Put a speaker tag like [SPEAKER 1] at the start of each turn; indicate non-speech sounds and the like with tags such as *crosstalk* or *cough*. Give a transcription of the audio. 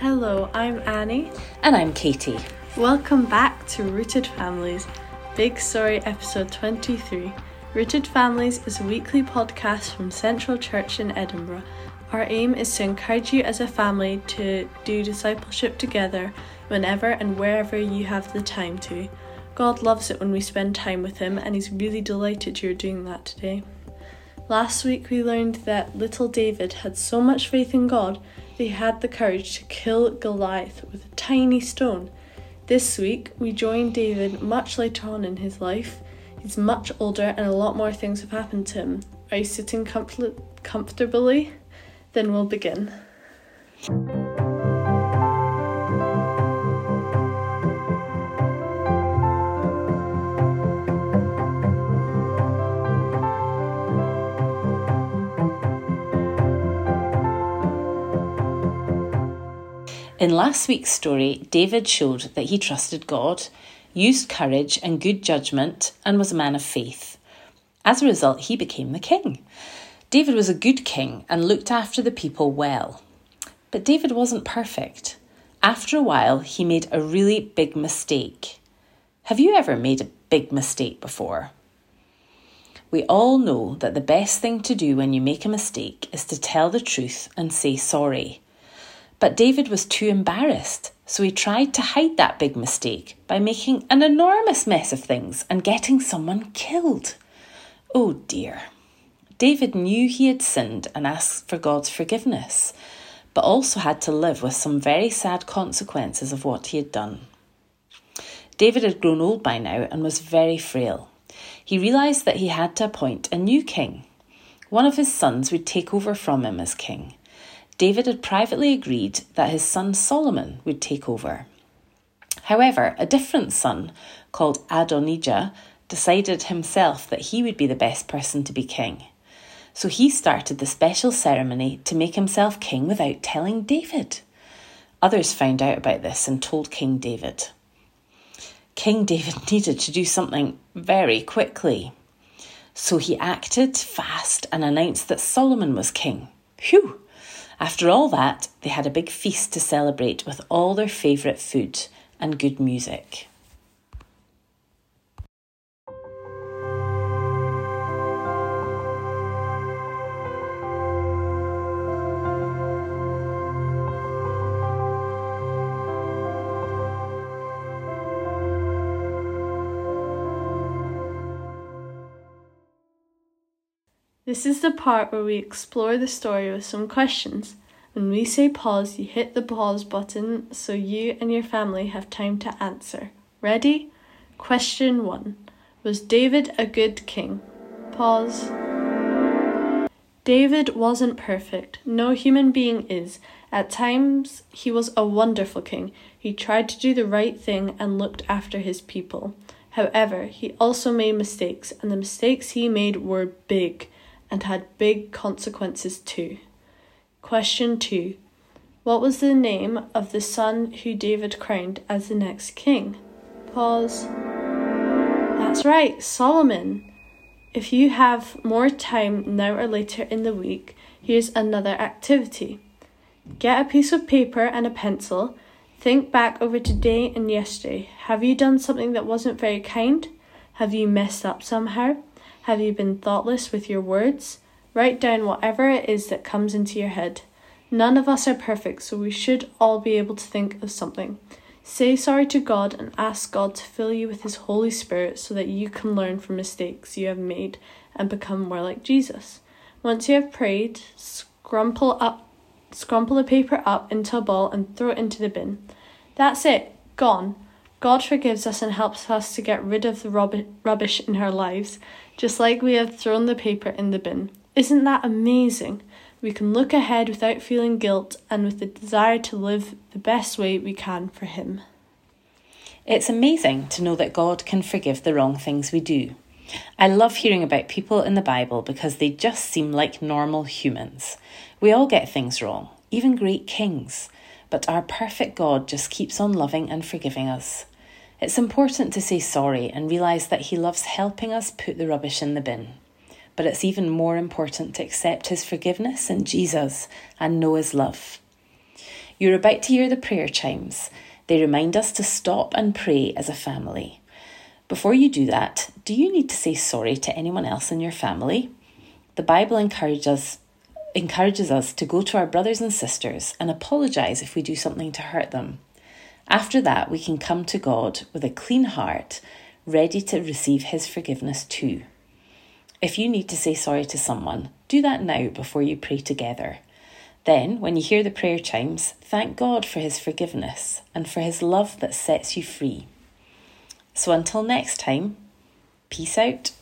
[SPEAKER 1] Hello, I'm Annie.
[SPEAKER 2] And I'm Katie.
[SPEAKER 1] Welcome back to Rooted Families, Big Story episode 23. Rooted Families is a weekly podcast from Central Church in Edinburgh. Our aim is to encourage you as a family to do discipleship together whenever and wherever you have the time to. God loves it when we spend time with Him, and He's really delighted you're doing that today. Last week we learned that little David had so much faith in God that he had the courage to kill Goliath with a tiny stone. This week we join David much later on in his life. He's much older and a lot more things have happened to him. Are you sitting comfort- comfortably? Then we'll begin.
[SPEAKER 2] In last week's story, David showed that he trusted God, used courage and good judgment, and was a man of faith. As a result, he became the king. David was a good king and looked after the people well. But David wasn't perfect. After a while, he made a really big mistake. Have you ever made a big mistake before? We all know that the best thing to do when you make a mistake is to tell the truth and say sorry. But David was too embarrassed, so he tried to hide that big mistake by making an enormous mess of things and getting someone killed. Oh dear. David knew he had sinned and asked for God's forgiveness, but also had to live with some very sad consequences of what he had done. David had grown old by now and was very frail. He realised that he had to appoint a new king. One of his sons would take over from him as king. David had privately agreed that his son Solomon would take over. However, a different son, called Adonijah, decided himself that he would be the best person to be king. So he started the special ceremony to make himself king without telling David. Others found out about this and told King David. King David *laughs* needed to do something very quickly. So he acted fast and announced that Solomon was king. Phew! After all that, they had a big feast to celebrate with all their favourite food and good music.
[SPEAKER 1] This is the part where we explore the story with some questions. When we say pause, you hit the pause button so you and your family have time to answer. Ready? Question 1 Was David a good king? Pause. David wasn't perfect. No human being is. At times, he was a wonderful king. He tried to do the right thing and looked after his people. However, he also made mistakes, and the mistakes he made were big and had big consequences too. Question 2 What was the name of the son who David crowned as the next king? Pause. That's right, Solomon. If you have more time now or later in the week, here's another activity. Get a piece of paper and a pencil. Think back over today and yesterday. Have you done something that wasn't very kind? Have you messed up somehow? Have you been thoughtless with your words? Write down whatever it is that comes into your head. None of us are perfect, so we should all be able to think of something. Say sorry to God and ask God to fill you with His Holy Spirit so that you can learn from mistakes you have made and become more like Jesus. Once you have prayed, scrumple up scrumple the paper up into a ball and throw it into the bin. That's it, gone. God forgives us and helps us to get rid of the rub- rubbish in our lives, just like we have thrown the paper in the bin. Isn't that amazing? We can look ahead without feeling guilt and with the desire to live the best way we can for Him.
[SPEAKER 2] It's amazing to know that God can forgive the wrong things we do. I love hearing about people in the Bible because they just seem like normal humans. We all get things wrong, even great kings, but our perfect God just keeps on loving and forgiving us. It's important to say sorry and realise that He loves helping us put the rubbish in the bin. But it's even more important to accept His forgiveness in Jesus and know His love. You're about to hear the prayer chimes. They remind us to stop and pray as a family. Before you do that, do you need to say sorry to anyone else in your family? The Bible encourages encourages us to go to our brothers and sisters and apologise if we do something to hurt them. After that, we can come to God with a clean heart, ready to receive His forgiveness too. If you need to say sorry to someone, do that now before you pray together. Then, when you hear the prayer chimes, thank God for His forgiveness and for His love that sets you free. So until next time, peace out.